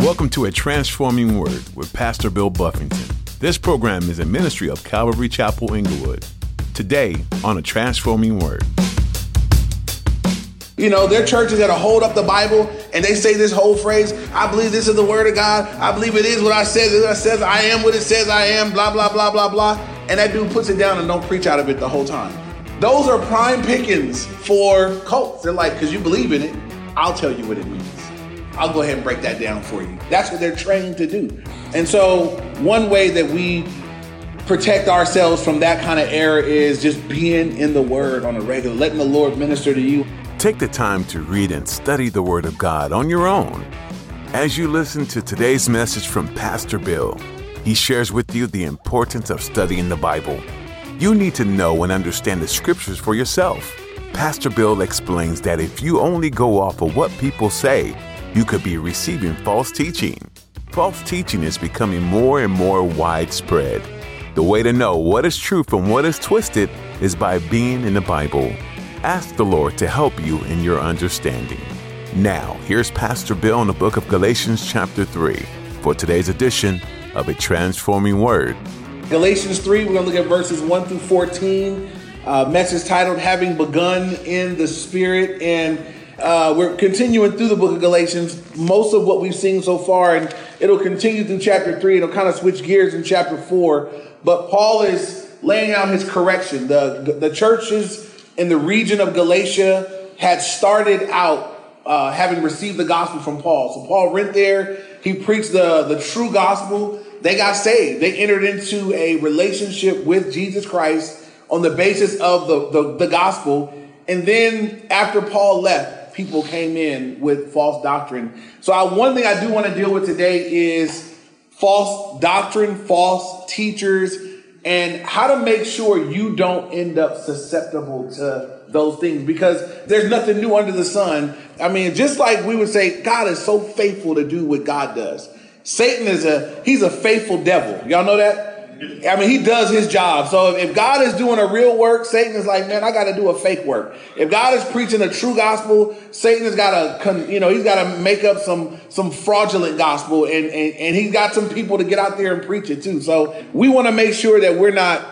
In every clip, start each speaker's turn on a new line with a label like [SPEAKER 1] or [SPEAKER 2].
[SPEAKER 1] Welcome to A Transforming Word with Pastor Bill Buffington. This program is a ministry of Calvary Chapel Inglewood. Today on A Transforming Word.
[SPEAKER 2] You know, there are churches that'll hold up the Bible and they say this whole phrase, I believe this is the word of God. I believe it is what I said. It says I am what it says I am, blah, blah, blah, blah, blah. And that dude puts it down and don't preach out of it the whole time. Those are prime pickings for cults. They're like, because you believe in it, I'll tell you what it means. I'll go ahead and break that down for you. That's what they're trained to do. And so, one way that we protect ourselves from that kind of error is just being in the Word on a regular, letting the Lord minister to you.
[SPEAKER 1] Take the time to read and study the Word of God on your own. As you listen to today's message from Pastor Bill, he shares with you the importance of studying the Bible you need to know and understand the scriptures for yourself. Pastor Bill explains that if you only go off of what people say, you could be receiving false teaching. False teaching is becoming more and more widespread. The way to know what is true from what is twisted is by being in the Bible. Ask the Lord to help you in your understanding. Now, here's Pastor Bill in the book of Galatians, chapter 3, for today's edition of A Transforming Word
[SPEAKER 2] Galatians 3, we're going to look at verses 1 through 14. Uh, message titled Having Begun in the Spirit. And uh, we're continuing through the book of Galatians. Most of what we've seen so far, and it'll continue through chapter 3. It'll kind of switch gears in chapter 4. But Paul is laying out his correction. The, the churches in the region of Galatia had started out uh, having received the gospel from Paul. So Paul went there. He preached the, the true gospel they got saved. They entered into a relationship with Jesus Christ on the basis of the, the, the gospel. And then after Paul left, people came in with false doctrine. So I, one thing I do want to deal with today is false doctrine, false teachers, and how to make sure you don't end up susceptible to those things because there's nothing new under the sun. I mean, just like we would say, God is so faithful to do what God does. Satan is a he's a faithful devil. Y'all know that? I mean, he does his job. So if God is doing a real work, Satan is like, man, I got to do a fake work. If God is preaching a true gospel, Satan has got to, you know, he's got to make up some some fraudulent gospel, and, and and he's got some people to get out there and preach it too. So we want to make sure that we're not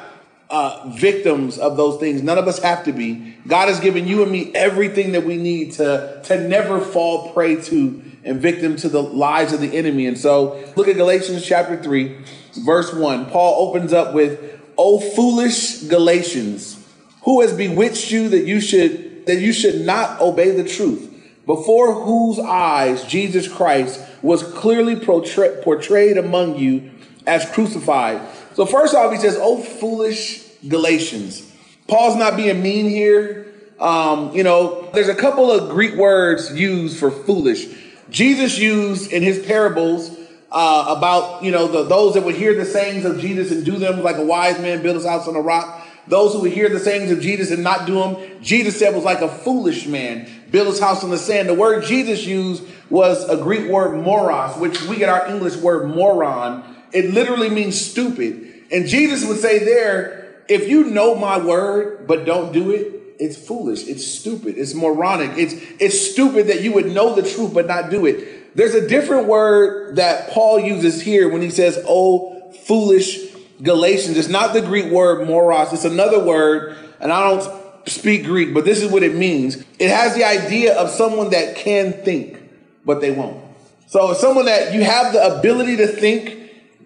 [SPEAKER 2] uh, victims of those things. None of us have to be. God has given you and me everything that we need to to never fall prey to and victim to the lies of the enemy. And so look at Galatians chapter 3, verse 1. Paul opens up with, O foolish Galatians, who has bewitched you that you should that you should not obey the truth, before whose eyes Jesus Christ was clearly portray- portrayed among you as crucified. So first off, he says, "Oh foolish Galatians." Paul's not being mean here. Um, you know, there's a couple of Greek words used for foolish. Jesus used in his parables uh, about you know the, those that would hear the sayings of Jesus and do them like a wise man build his house on a rock. Those who would hear the sayings of Jesus and not do them, Jesus said was like a foolish man build his house on the sand. The word Jesus used was a Greek word moros, which we get our English word moron. It literally means stupid. And Jesus would say there, if you know my word but don't do it, it's foolish. It's stupid. It's moronic. It's it's stupid that you would know the truth but not do it. There's a different word that Paul uses here when he says, "Oh, foolish Galatians." It's not the Greek word moros. It's another word, and I don't speak Greek, but this is what it means. It has the idea of someone that can think, but they won't. So someone that you have the ability to think,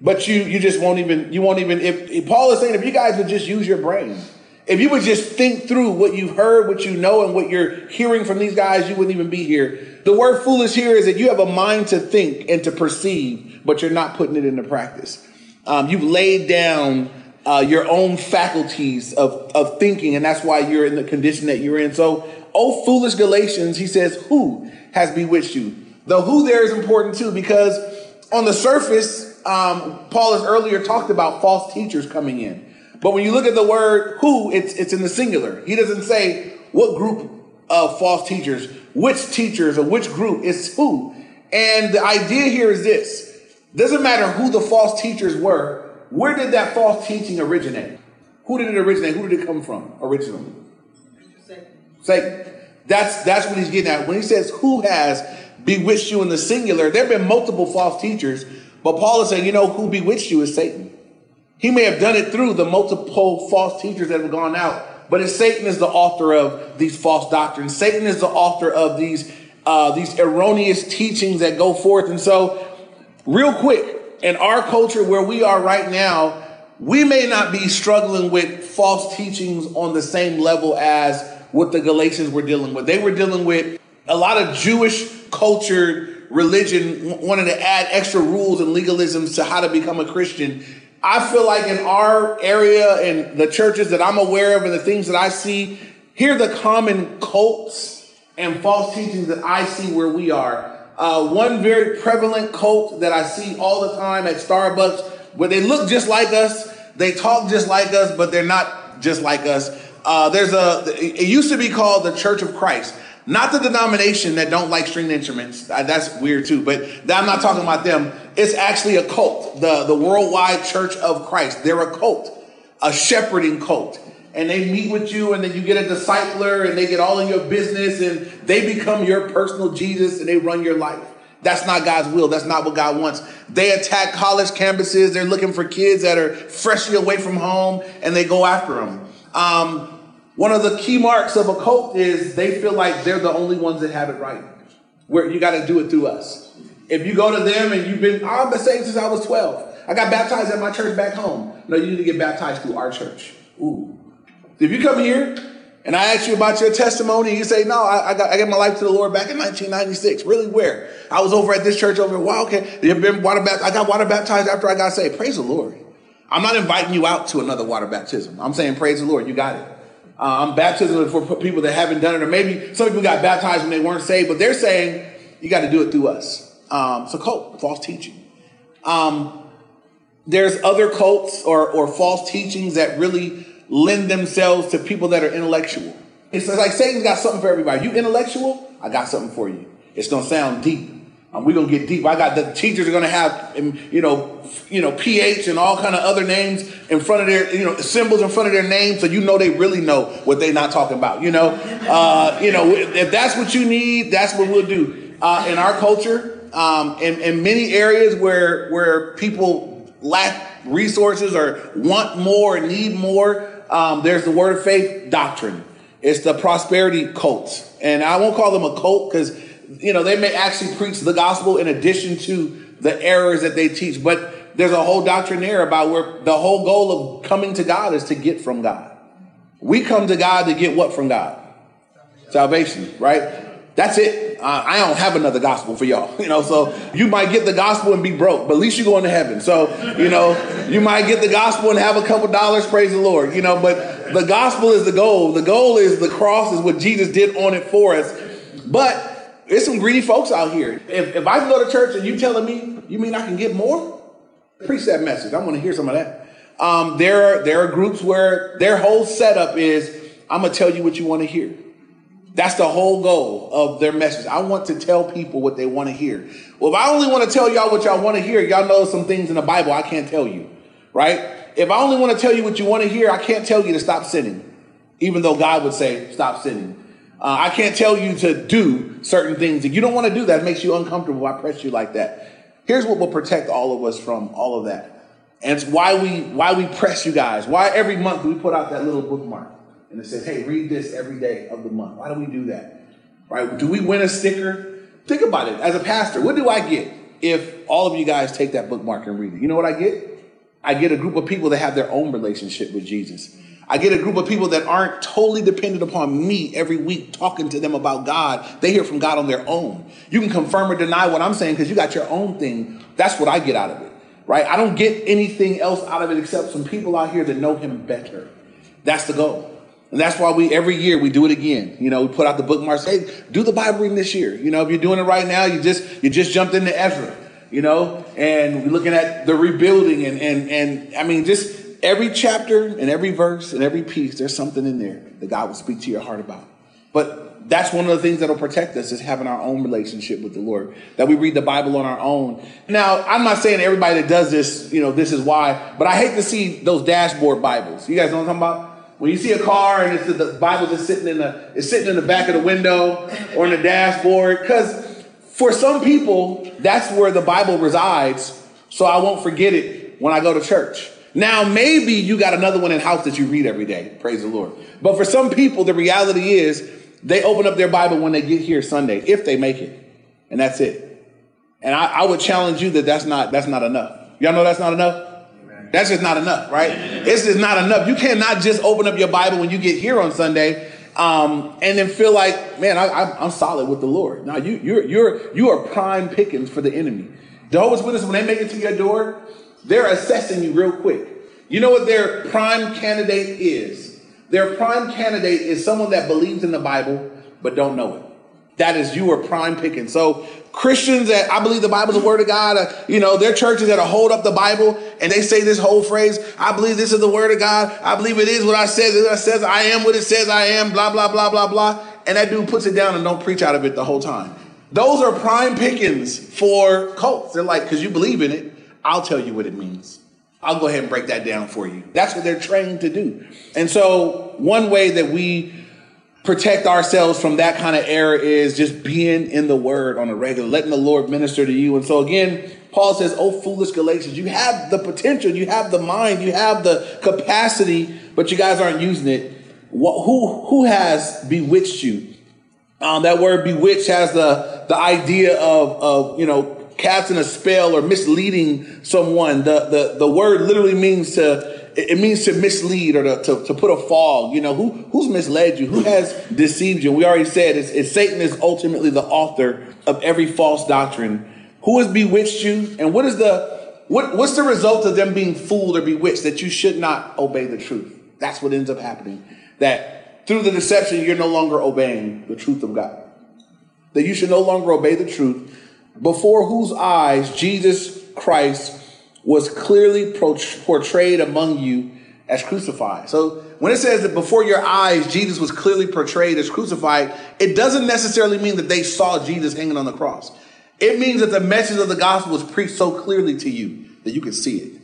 [SPEAKER 2] but you you just won't even you won't even if, if Paul is saying if you guys would just use your brain if you would just think through what you've heard, what you know, and what you're hearing from these guys, you wouldn't even be here. The word foolish here is that you have a mind to think and to perceive, but you're not putting it into practice. Um, you've laid down uh, your own faculties of, of thinking, and that's why you're in the condition that you're in. So, oh, foolish Galatians, he says, who has bewitched you? The who there is important too, because on the surface, um, Paul has earlier talked about false teachers coming in. But when you look at the word who, it's, it's in the singular. He doesn't say what group of false teachers, which teachers or which group, it's who. And the idea here is this doesn't matter who the false teachers were, where did that false teaching originate? Who did it originate? Who did it come from originally? Satan. That's that's what he's getting at. When he says who has bewitched you in the singular. There have been multiple false teachers, but Paul is saying, you know, who bewitched you is Satan. He may have done it through the multiple false teachers that have gone out, but Satan is the author of these false doctrines. Satan is the author of these uh, these erroneous teachings that go forth. And so, real quick, in our culture where we are right now, we may not be struggling with false teachings on the same level as what the Galatians were dealing with. They were dealing with a lot of Jewish cultured religion wanting to add extra rules and legalisms to how to become a Christian. I feel like in our area and the churches that I'm aware of and the things that I see, here are the common cults and false teachings that I see where we are. Uh, one very prevalent cult that I see all the time at Starbucks, where they look just like us, they talk just like us, but they're not just like us. Uh, there's a. It used to be called the Church of Christ, not the denomination that don't like stringed instruments. That's weird too, but I'm not talking about them. It's actually a cult, the the Worldwide Church of Christ. They're a cult, a shepherding cult and they meet with you and then you get a discipler and they get all in your business and they become your personal Jesus and they run your life. That's not God's will. That's not what God wants. They attack college campuses. They're looking for kids that are freshly away from home and they go after them. Um, one of the key marks of a cult is they feel like they're the only ones that have it right. Where you got to do it through us. If you go to them and you've been, I've been saved since I was 12. I got baptized at my church back home. No, you need to get baptized through our church. Ooh, if you come here and I ask you about your testimony, you say, No, I, I, got I gave my life to the Lord back in 1996. Really, where? I was over at this church over in Wildcat. You've been water baptized? I got water baptized after I got saved. Praise the Lord. I'm not inviting you out to another water baptism. I'm saying, Praise the Lord, you got it. I'm baptism for people that haven't done it, or maybe some people got baptized when they weren't saved, but they're saying you got to do it through us. Um, it's a cult, false teaching. Um, there's other cults or, or false teachings that really lend themselves to people that are intellectual. It's like Satan's got something for everybody. You intellectual? I got something for you. It's gonna sound deep. We're gonna get deep. I got the teachers are gonna have um, you know, you know, PH and all kind of other names in front of their, you know, symbols in front of their names, so you know they really know what they're not talking about. You know, uh, you know, if that's what you need, that's what we'll do. Uh, in our culture, um, in, in many areas where where people lack resources or want more, or need more, um, there's the word of faith doctrine. It's the prosperity cult. And I won't call them a cult because, you know, they may actually preach the gospel in addition to the errors that they teach. But there's a whole doctrine there about where the whole goal of coming to God is to get from God. We come to God to get what from God? Salvation, right? That's it. Uh, I don't have another gospel for y'all, you know. So you might get the gospel and be broke, but at least you're going to heaven. So you know, you might get the gospel and have a couple dollars. Praise the Lord, you know. But the gospel is the goal. The goal is the cross is what Jesus did on it for us. But there's some greedy folks out here. If, if I go to church and you telling me, you mean I can get more? Preach that message. I want to hear some of that. Um, there are there are groups where their whole setup is I'm gonna tell you what you want to hear. That's the whole goal of their message. I want to tell people what they want to hear. Well, if I only want to tell y'all what y'all want to hear, y'all know some things in the Bible I can't tell you, right? If I only want to tell you what you want to hear, I can't tell you to stop sinning, even though God would say stop sinning. Uh, I can't tell you to do certain things. If you don't want to do that, it makes you uncomfortable. I press you like that. Here's what will protect all of us from all of that. And it's why we why we press you guys. Why every month we put out that little bookmark and it says, hey, read this every day of the month. Why do we do that? Right? Do we win a sticker? Think about it. As a pastor, what do I get if all of you guys take that bookmark and read it? You know what I get? I get a group of people that have their own relationship with Jesus. I get a group of people that aren't totally dependent upon me every week talking to them about God. They hear from God on their own. You can confirm or deny what I'm saying because you got your own thing. That's what I get out of it, right? I don't get anything else out of it except some people out here that know Him better. That's the goal. And that's why we every year we do it again. You know, we put out the bookmarks. Hey, do the Bible reading this year. You know, if you're doing it right now, you just you just jumped into Ezra. You know, and we're looking at the rebuilding and and and I mean, just every chapter and every verse and every piece. There's something in there that God will speak to your heart about. But that's one of the things that'll protect us is having our own relationship with the Lord. That we read the Bible on our own. Now, I'm not saying everybody that does this, you know, this is why, but I hate to see those dashboard Bibles. You guys know what I'm talking about? When you see a car and it's the Bible just sitting in the it's sitting in the back of the window or in the dashboard, because For some people, that's where the Bible resides, so I won't forget it when I go to church. Now, maybe you got another one in house that you read every day. Praise the Lord. But for some people, the reality is they open up their Bible when they get here Sunday, if they make it. And that's it. And I, I would challenge you that that's not, that's not enough. Y'all know that's not enough? That's just not enough, right? It's just not enough. You cannot just open up your Bible when you get here on Sunday um, and then feel like, man, I, am solid with the Lord. Now you, you're you're you are prime pickings for the enemy. Jehovah's Witnesses, when they make it to your door, they're assessing you real quick. You know what their prime candidate is? Their prime candidate is someone that believes in the Bible but don't know it. That is you are prime picking. So Christians that I believe the Bible is the word of God, uh, you know, their churches that hold up the Bible and they say this whole phrase, I believe this is the word of God. I believe it is what I says. It says I am what it says I am, blah, blah, blah, blah, blah. And that dude puts it down and don't preach out of it the whole time. Those are prime pickings for cults. They're like, because you believe in it, I'll tell you what it means. I'll go ahead and break that down for you. That's what they're trained to do. And so, one way that we protect ourselves from that kind of error is just being in the word on a regular, letting the Lord minister to you. And so again, Paul says, Oh, foolish Galatians, you have the potential, you have the mind, you have the capacity, but you guys aren't using it. Who, who has bewitched you? Um, that word bewitched has the, the idea of, of, you know, casting a spell or misleading someone. The, the, the word literally means to it means to mislead or to, to, to, put a fog. You know, who, who's misled you? Who has deceived you? We already said it's, it's Satan is ultimately the author of every false doctrine. Who has bewitched you? And what is the, what, what's the result of them being fooled or bewitched that you should not obey the truth? That's what ends up happening. That through the deception, you're no longer obeying the truth of God. That you should no longer obey the truth before whose eyes Jesus Christ was clearly portrayed among you as crucified. So when it says that before your eyes Jesus was clearly portrayed as crucified, it doesn't necessarily mean that they saw Jesus hanging on the cross. It means that the message of the gospel was preached so clearly to you that you could see it.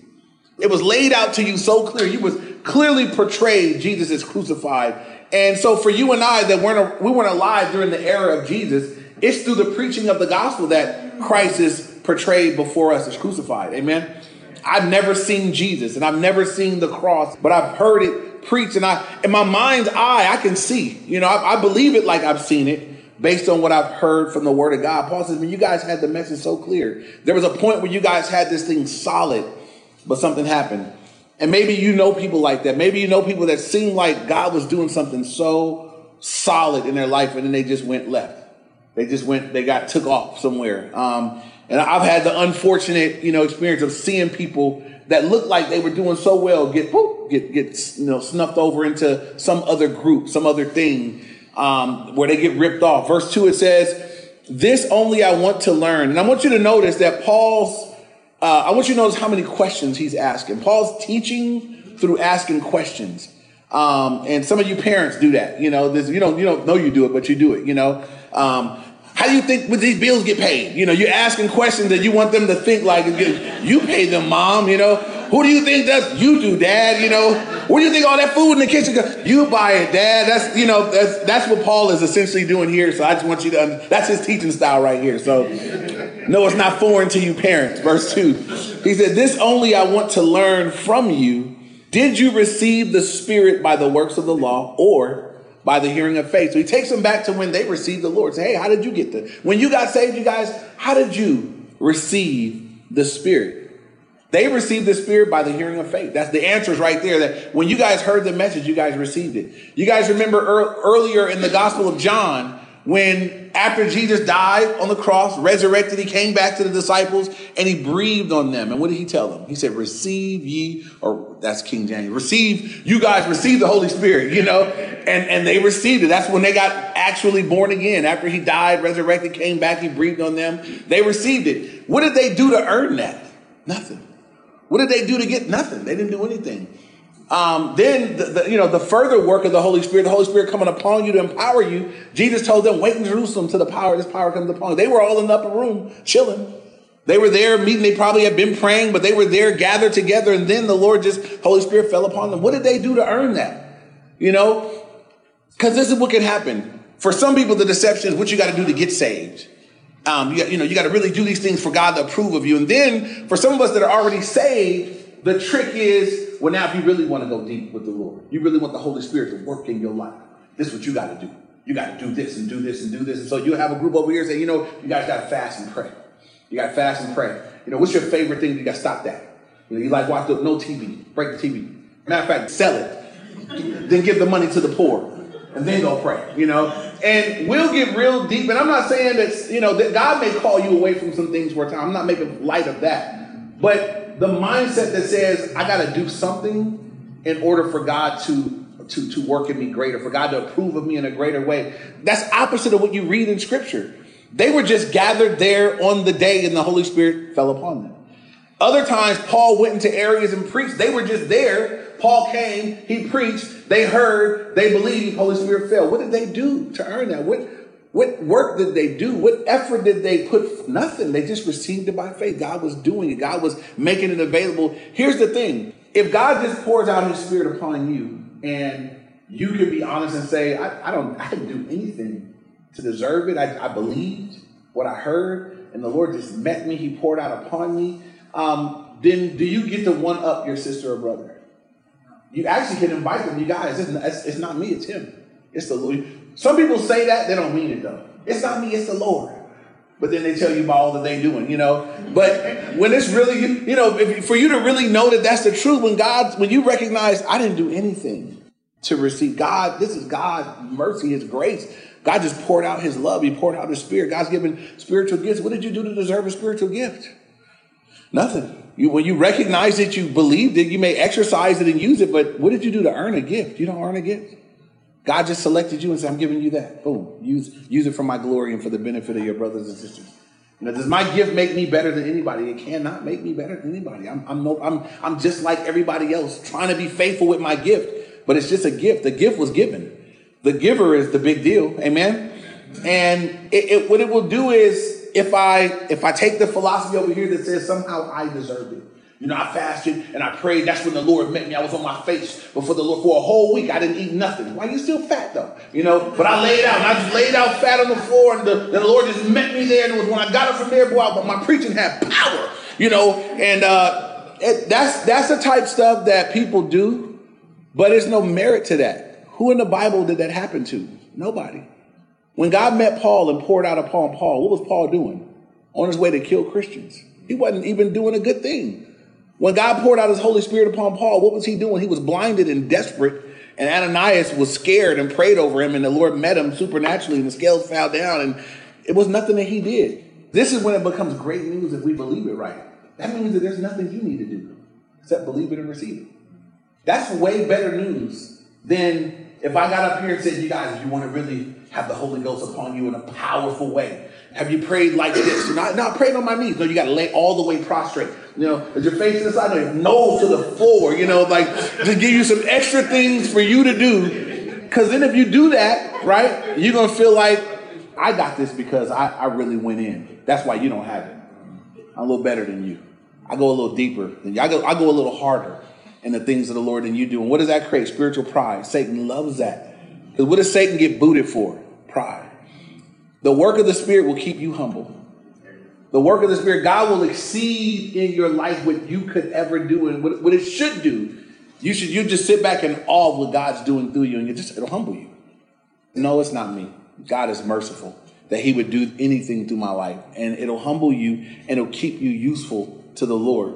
[SPEAKER 2] It was laid out to you so clear. You was clearly portrayed Jesus is crucified. And so for you and I that weren't we weren't alive during the era of Jesus, it's through the preaching of the gospel that Christ is portrayed before us as crucified. Amen. I've never seen Jesus and I've never seen the cross, but I've heard it preached and I, in my mind's eye, I can see, you know, I, I believe it like I've seen it based on what I've heard from the word of God. Paul says, when you guys had the message so clear, there was a point where you guys had this thing solid, but something happened. And maybe you know people like that. Maybe you know people that seem like God was doing something so solid in their life and then they just went left. They just went, they got took off somewhere. Um, and I've had the unfortunate, you know, experience of seeing people that looked like they were doing so well get whoop, get get you know snuffed over into some other group, some other thing um, where they get ripped off. Verse two it says, "This only I want to learn," and I want you to notice that Paul's. Uh, I want you to notice how many questions he's asking. Paul's teaching through asking questions. Um, and some of you parents do that. You know, this, you don't you don't know you do it, but you do it. You know, um, how do you think would these bills get paid? You know, you're asking questions that you want them to think like you pay them, mom. You know, who do you think does? You do, dad. You know, where do you think all that food in the kitchen? Goes? You buy it, dad. That's you know that's that's what Paul is essentially doing here. So I just want you to that's his teaching style right here. So no, it's not foreign to you parents. Verse two, he said, "This only I want to learn from you. Did you receive the Spirit by the works of the law, or?" By the hearing of faith. So he takes them back to when they received the Lord. Say, hey, how did you get the when you got saved, you guys, how did you receive the Spirit? They received the Spirit by the hearing of faith. That's the answers right there. That when you guys heard the message, you guys received it. You guys remember earlier in the Gospel of John when after Jesus died on the cross, resurrected, he came back to the disciples and he breathed on them. And what did he tell them? He said, receive ye, or that's King James, receive, you guys receive the Holy Spirit, you know? And, and they received it. That's when they got actually born again. After he died, resurrected, came back, he breathed on them. They received it. What did they do to earn that? Nothing. What did they do to get nothing? They didn't do anything. Um, then the, the, you know the further work of the Holy Spirit, the Holy Spirit coming upon you to empower you. Jesus told them, "Wait in Jerusalem till the power this power comes upon you." They were all in the upper room chilling. They were there meeting. They probably had been praying, but they were there gathered together. And then the Lord just Holy Spirit fell upon them. What did they do to earn that? You know, because this is what can happen. For some people, the deception is what you got to do to get saved. Um, you, you know, you got to really do these things for God to approve of you. And then for some of us that are already saved, the trick is, well, now if you really want to go deep with the Lord, you really want the Holy Spirit to work in your life. This is what you got to do. You got to do this and do this and do this. And so you have a group over here saying, you know, you guys got to fast and pray. You got to fast and pray. You know, what's your favorite thing? You got to stop that. You know, you like watch the, no TV, break the TV. Matter of fact, sell it. then give the money to the poor and then go pray, you know. And we'll get real deep. And I'm not saying that, you know, that God may call you away from some things time. I'm not making light of that. But the mindset that says, I got to do something in order for God to, to, to work in me greater, for God to approve of me in a greater way, that's opposite of what you read in Scripture. They were just gathered there on the day and the Holy Spirit fell upon them. Other times, Paul went into areas and preached. They were just there. Paul came, he preached, they heard, they believed, Holy Spirit fell. What did they do to earn that? What, what work did they do? What effort did they put? Nothing. They just received it by faith. God was doing it, God was making it available. Here's the thing if God just pours out his spirit upon you and you can be honest and say, I, I don't I didn't do anything to deserve it. I, I believed what I heard, and the Lord just met me. He poured out upon me um, then do you get to one up your sister or brother? You actually can invite them. You guys, it's, it's not me, it's him. It's the Lord. Some people say that, they don't mean it though. It's not me, it's the Lord. But then they tell you about all that they doing, you know. But when it's really, you know, if, for you to really know that that's the truth, when God, when you recognize I didn't do anything to receive God, this is God's mercy, His grace. God just poured out His love. He poured out His Spirit. God's given spiritual gifts. What did you do to deserve a spiritual gift? Nothing. You, when you recognize it, you believe it, you may exercise it and use it, but what did you do to earn a gift? You don't earn a gift. God just selected you and said, I'm giving you that. Boom. Use, use it for my glory and for the benefit of your brothers and sisters. Know, does my gift make me better than anybody? It cannot make me better than anybody. I'm, I'm, no, I'm, I'm just like everybody else, trying to be faithful with my gift, but it's just a gift. The gift was given. The giver is the big deal. Amen. And it, it, what it will do is if I if I take the philosophy over here that says somehow I deserve it. You know, I fasted and I prayed. That's when the Lord met me. I was on my face before the Lord for a whole week. I didn't eat nothing. Why you still fat though? You know, but I laid out and I just laid out fat on the floor, and the, the Lord just met me there. And it was when I got up from there, boy, but my preaching had power. You know, and uh, it, that's that's the type stuff that people do, but there's no merit to that. Who in the Bible did that happen to? Nobody. When God met Paul and poured out upon Paul, what was Paul doing? On his way to kill Christians. He wasn't even doing a good thing. When God poured out his Holy Spirit upon Paul, what was he doing? He was blinded and desperate. And Ananias was scared and prayed over him, and the Lord met him supernaturally, and the scales fell down, and it was nothing that he did. This is when it becomes great news if we believe it right. That means that there's nothing you need to do except believe it and receive it. That's way better news than if I got up here and said, You guys, if you want to really have the Holy Ghost upon you in a powerful way. Have you prayed like this? Not, not praying on my knees. No, you got to lay all the way prostrate. You know, is your face to the side? No, to the floor. You know, like to give you some extra things for you to do. Because then if you do that, right, you're to feel like, I got this because I, I really went in. That's why you don't have it. I'm a little better than you. I go a little deeper than you. I go, I go a little harder in the things of the Lord than you do. And what does that create? Spiritual pride. Satan loves that. Because what does Satan get booted for? Pride. The work of the Spirit will keep you humble. The work of the Spirit, God will exceed in your life what you could ever do and what, what it should do. You should you just sit back in awe of what God's doing through you, and you just it'll humble you. No, it's not me. God is merciful that He would do anything through my life, and it'll humble you and it'll keep you useful to the Lord.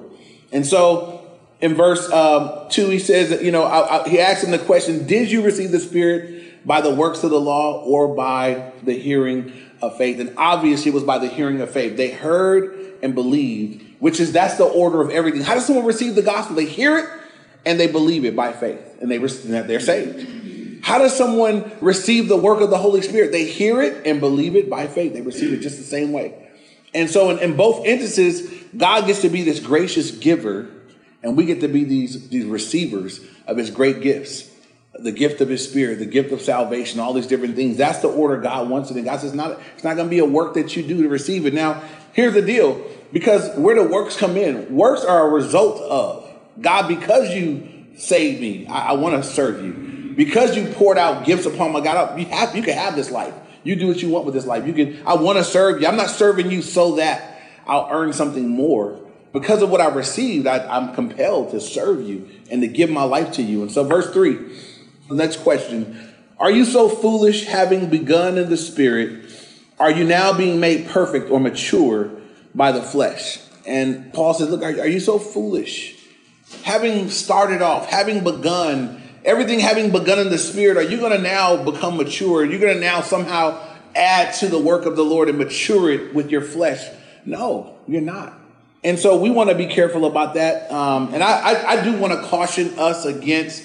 [SPEAKER 2] And so, in verse um, two, he says that you know I, I, he asks him the question: Did you receive the Spirit? by the works of the law or by the hearing of faith. And obviously it was by the hearing of faith. They heard and believed, which is that's the order of everything. How does someone receive the gospel? They hear it and they believe it by faith and they they're saved. How does someone receive the work of the Holy Spirit? They hear it and believe it by faith. They receive it just the same way. And so in, in both instances, God gets to be this gracious giver and we get to be these, these receivers of his great gifts the gift of his spirit, the gift of salvation, all these different things. That's the order God wants it. And God says, not, it's not going to be a work that you do to receive it. Now, here's the deal. Because where the works come in, works are a result of God, because you saved me, I, I want to serve you. Because you poured out gifts upon my God, you have, you can have this life. You do what you want with this life. You can, I want to serve you. I'm not serving you so that I'll earn something more. Because of what I received, I, I'm compelled to serve you and to give my life to you. And so, verse three, next question Are you so foolish, having begun in the spirit? Are you now being made perfect or mature by the flesh? And Paul says, Look, are, are you so foolish? Having started off, having begun, everything having begun in the spirit, are you going to now become mature? You're going to now somehow add to the work of the Lord and mature it with your flesh? No, you're not. And so we want to be careful about that. Um, and I, I, I do want to caution us against,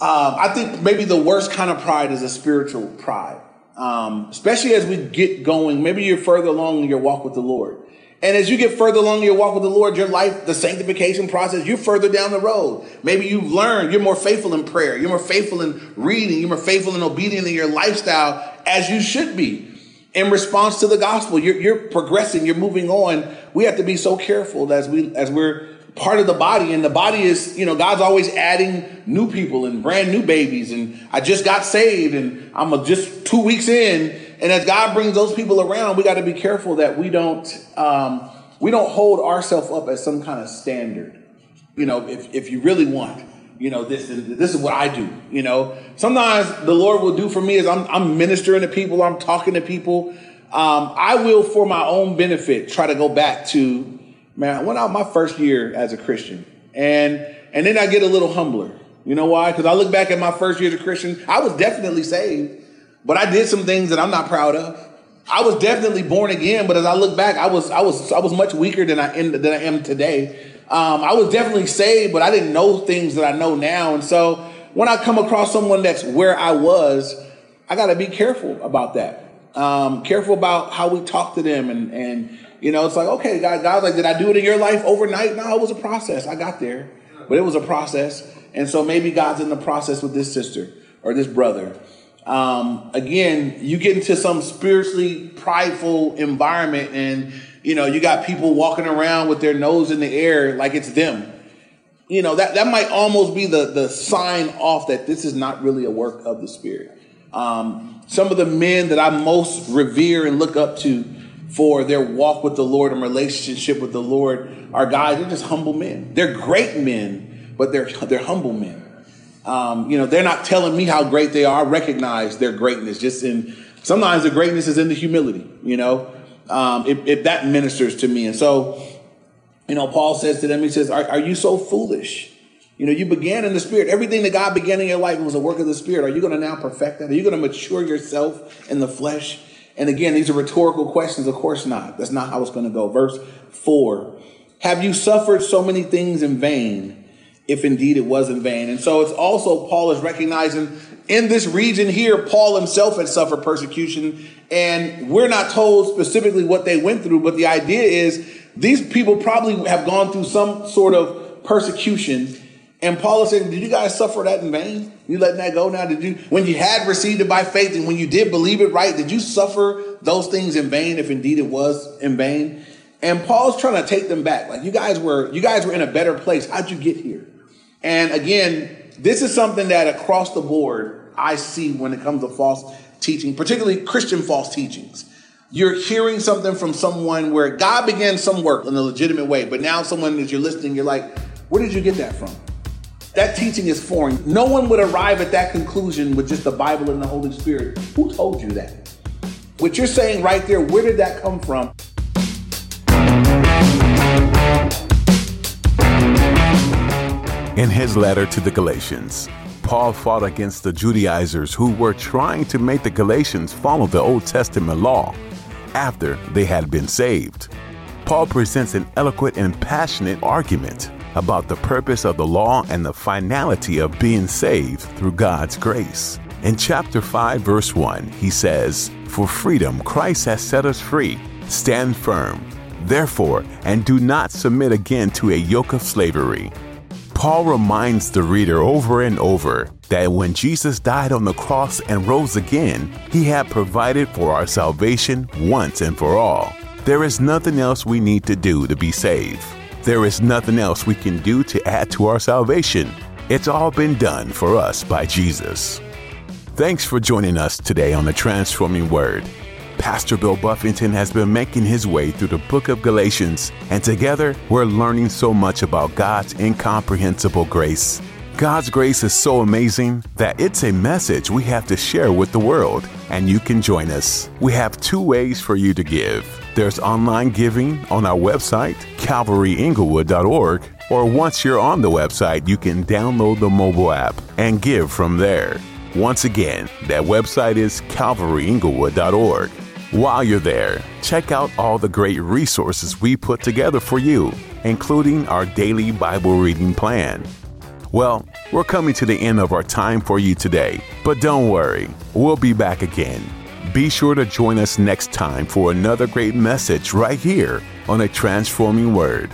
[SPEAKER 2] um, I think maybe the worst kind of pride is a spiritual pride. Um, especially as we get going, maybe you're further along in your walk with the Lord. And as you get further along in your walk with the Lord, your life, the sanctification process, you're further down the road. Maybe you've learned you're more faithful in prayer, you're more faithful in reading, you're more faithful and obedient in your lifestyle as you should be in response to the gospel. You're, you're progressing, you're moving on. We have to be so careful as we as we're part of the body, and the body is, you know, God's always adding new people and brand new babies. And I just got saved, and I'm just two weeks in and as God brings those people around, we got to be careful that we don't um, we don't hold ourselves up as some kind of standard. You know, if if you really want, you know, this is this is what I do. You know, sometimes the Lord will do for me is I'm I'm ministering to people, I'm talking to people. Um, I will, for my own benefit, try to go back to man. I went out my first year as a Christian, and and then I get a little humbler. You know why? Because I look back at my first year as a Christian, I was definitely saved. But I did some things that I'm not proud of. I was definitely born again, but as I look back, I was I was I was much weaker than I am, than I am today. Um, I was definitely saved, but I didn't know things that I know now. And so when I come across someone that's where I was, I got to be careful about that. Um, careful about how we talk to them, and and you know, it's like okay, God, God's like, did I do it in your life overnight? No, it was a process. I got there, but it was a process. And so maybe God's in the process with this sister or this brother um, again, you get into some spiritually prideful environment and, you know, you got people walking around with their nose in the air like it's them. You know, that, that might almost be the, the sign off that this is not really a work of the Spirit. Um, some of the men that I most revere and look up to for their walk with the Lord and relationship with the Lord are guys, they're just humble men. They're great men, but they're, they're humble men. Um, you know, they're not telling me how great they are. I recognize their greatness just in sometimes the greatness is in the humility, you know, um, that ministers to me. And so, you know, Paul says to them, he says, are, are you so foolish? You know, you began in the spirit. Everything that God began in your life was a work of the spirit. Are you going to now perfect that? Are you going to mature yourself in the flesh? And again, these are rhetorical questions. Of course not. That's not how it's going to go. Verse four. Have you suffered so many things in vain? if indeed it was in vain. And so it's also Paul is recognizing in this region here, Paul himself had suffered persecution, and we're not told specifically what they went through, but the idea is these people probably have gone through some sort of persecution. And Paul is saying, Did you guys suffer that in vain? You letting that go now? Did you, when you had received it by faith and when you did believe it right, did you suffer those things in vain if indeed it was in vain? And Paul's trying to take them back. Like you guys were, you guys were in a better place. How'd you get here? And again, this is something that across the board I see when it comes to false teaching, particularly Christian false teachings. You're hearing something from someone where God began some work in a legitimate way, but now someone as you're listening, you're like, where did you get that from? That teaching is foreign. No one would arrive at that conclusion with just the Bible and the Holy Spirit. Who told you that? What you're saying right there, where did that come from?
[SPEAKER 1] In his letter to the Galatians, Paul fought against the Judaizers who were trying to make the Galatians follow the Old Testament law after they had been saved. Paul presents an eloquent and passionate argument about the purpose of the law and the finality of being saved through God's grace. In chapter 5, verse 1, he says, For freedom Christ has set us free. Stand firm, therefore, and do not submit again to a yoke of slavery. Paul reminds the reader over and over that when Jesus died on the cross and rose again, he had provided for our salvation once and for all. There is nothing else we need to do to be saved. There is nothing else we can do to add to our salvation. It's all been done for us by Jesus. Thanks for joining us today on the Transforming Word. Pastor Bill Buffington has been making his way through the book of Galatians, and together we're learning so much about God's incomprehensible grace. God's grace is so amazing that it's a message we have to share with the world, and you can join us. We have two ways for you to give. There's online giving on our website, calvaryinglewood.org, or once you're on the website, you can download the mobile app and give from there. Once again, that website is calvaryinglewood.org. While you're there, check out all the great resources we put together for you, including our daily Bible reading plan. Well, we're coming to the end of our time for you today, but don't worry, we'll be back again. Be sure to join us next time for another great message right here on a transforming word.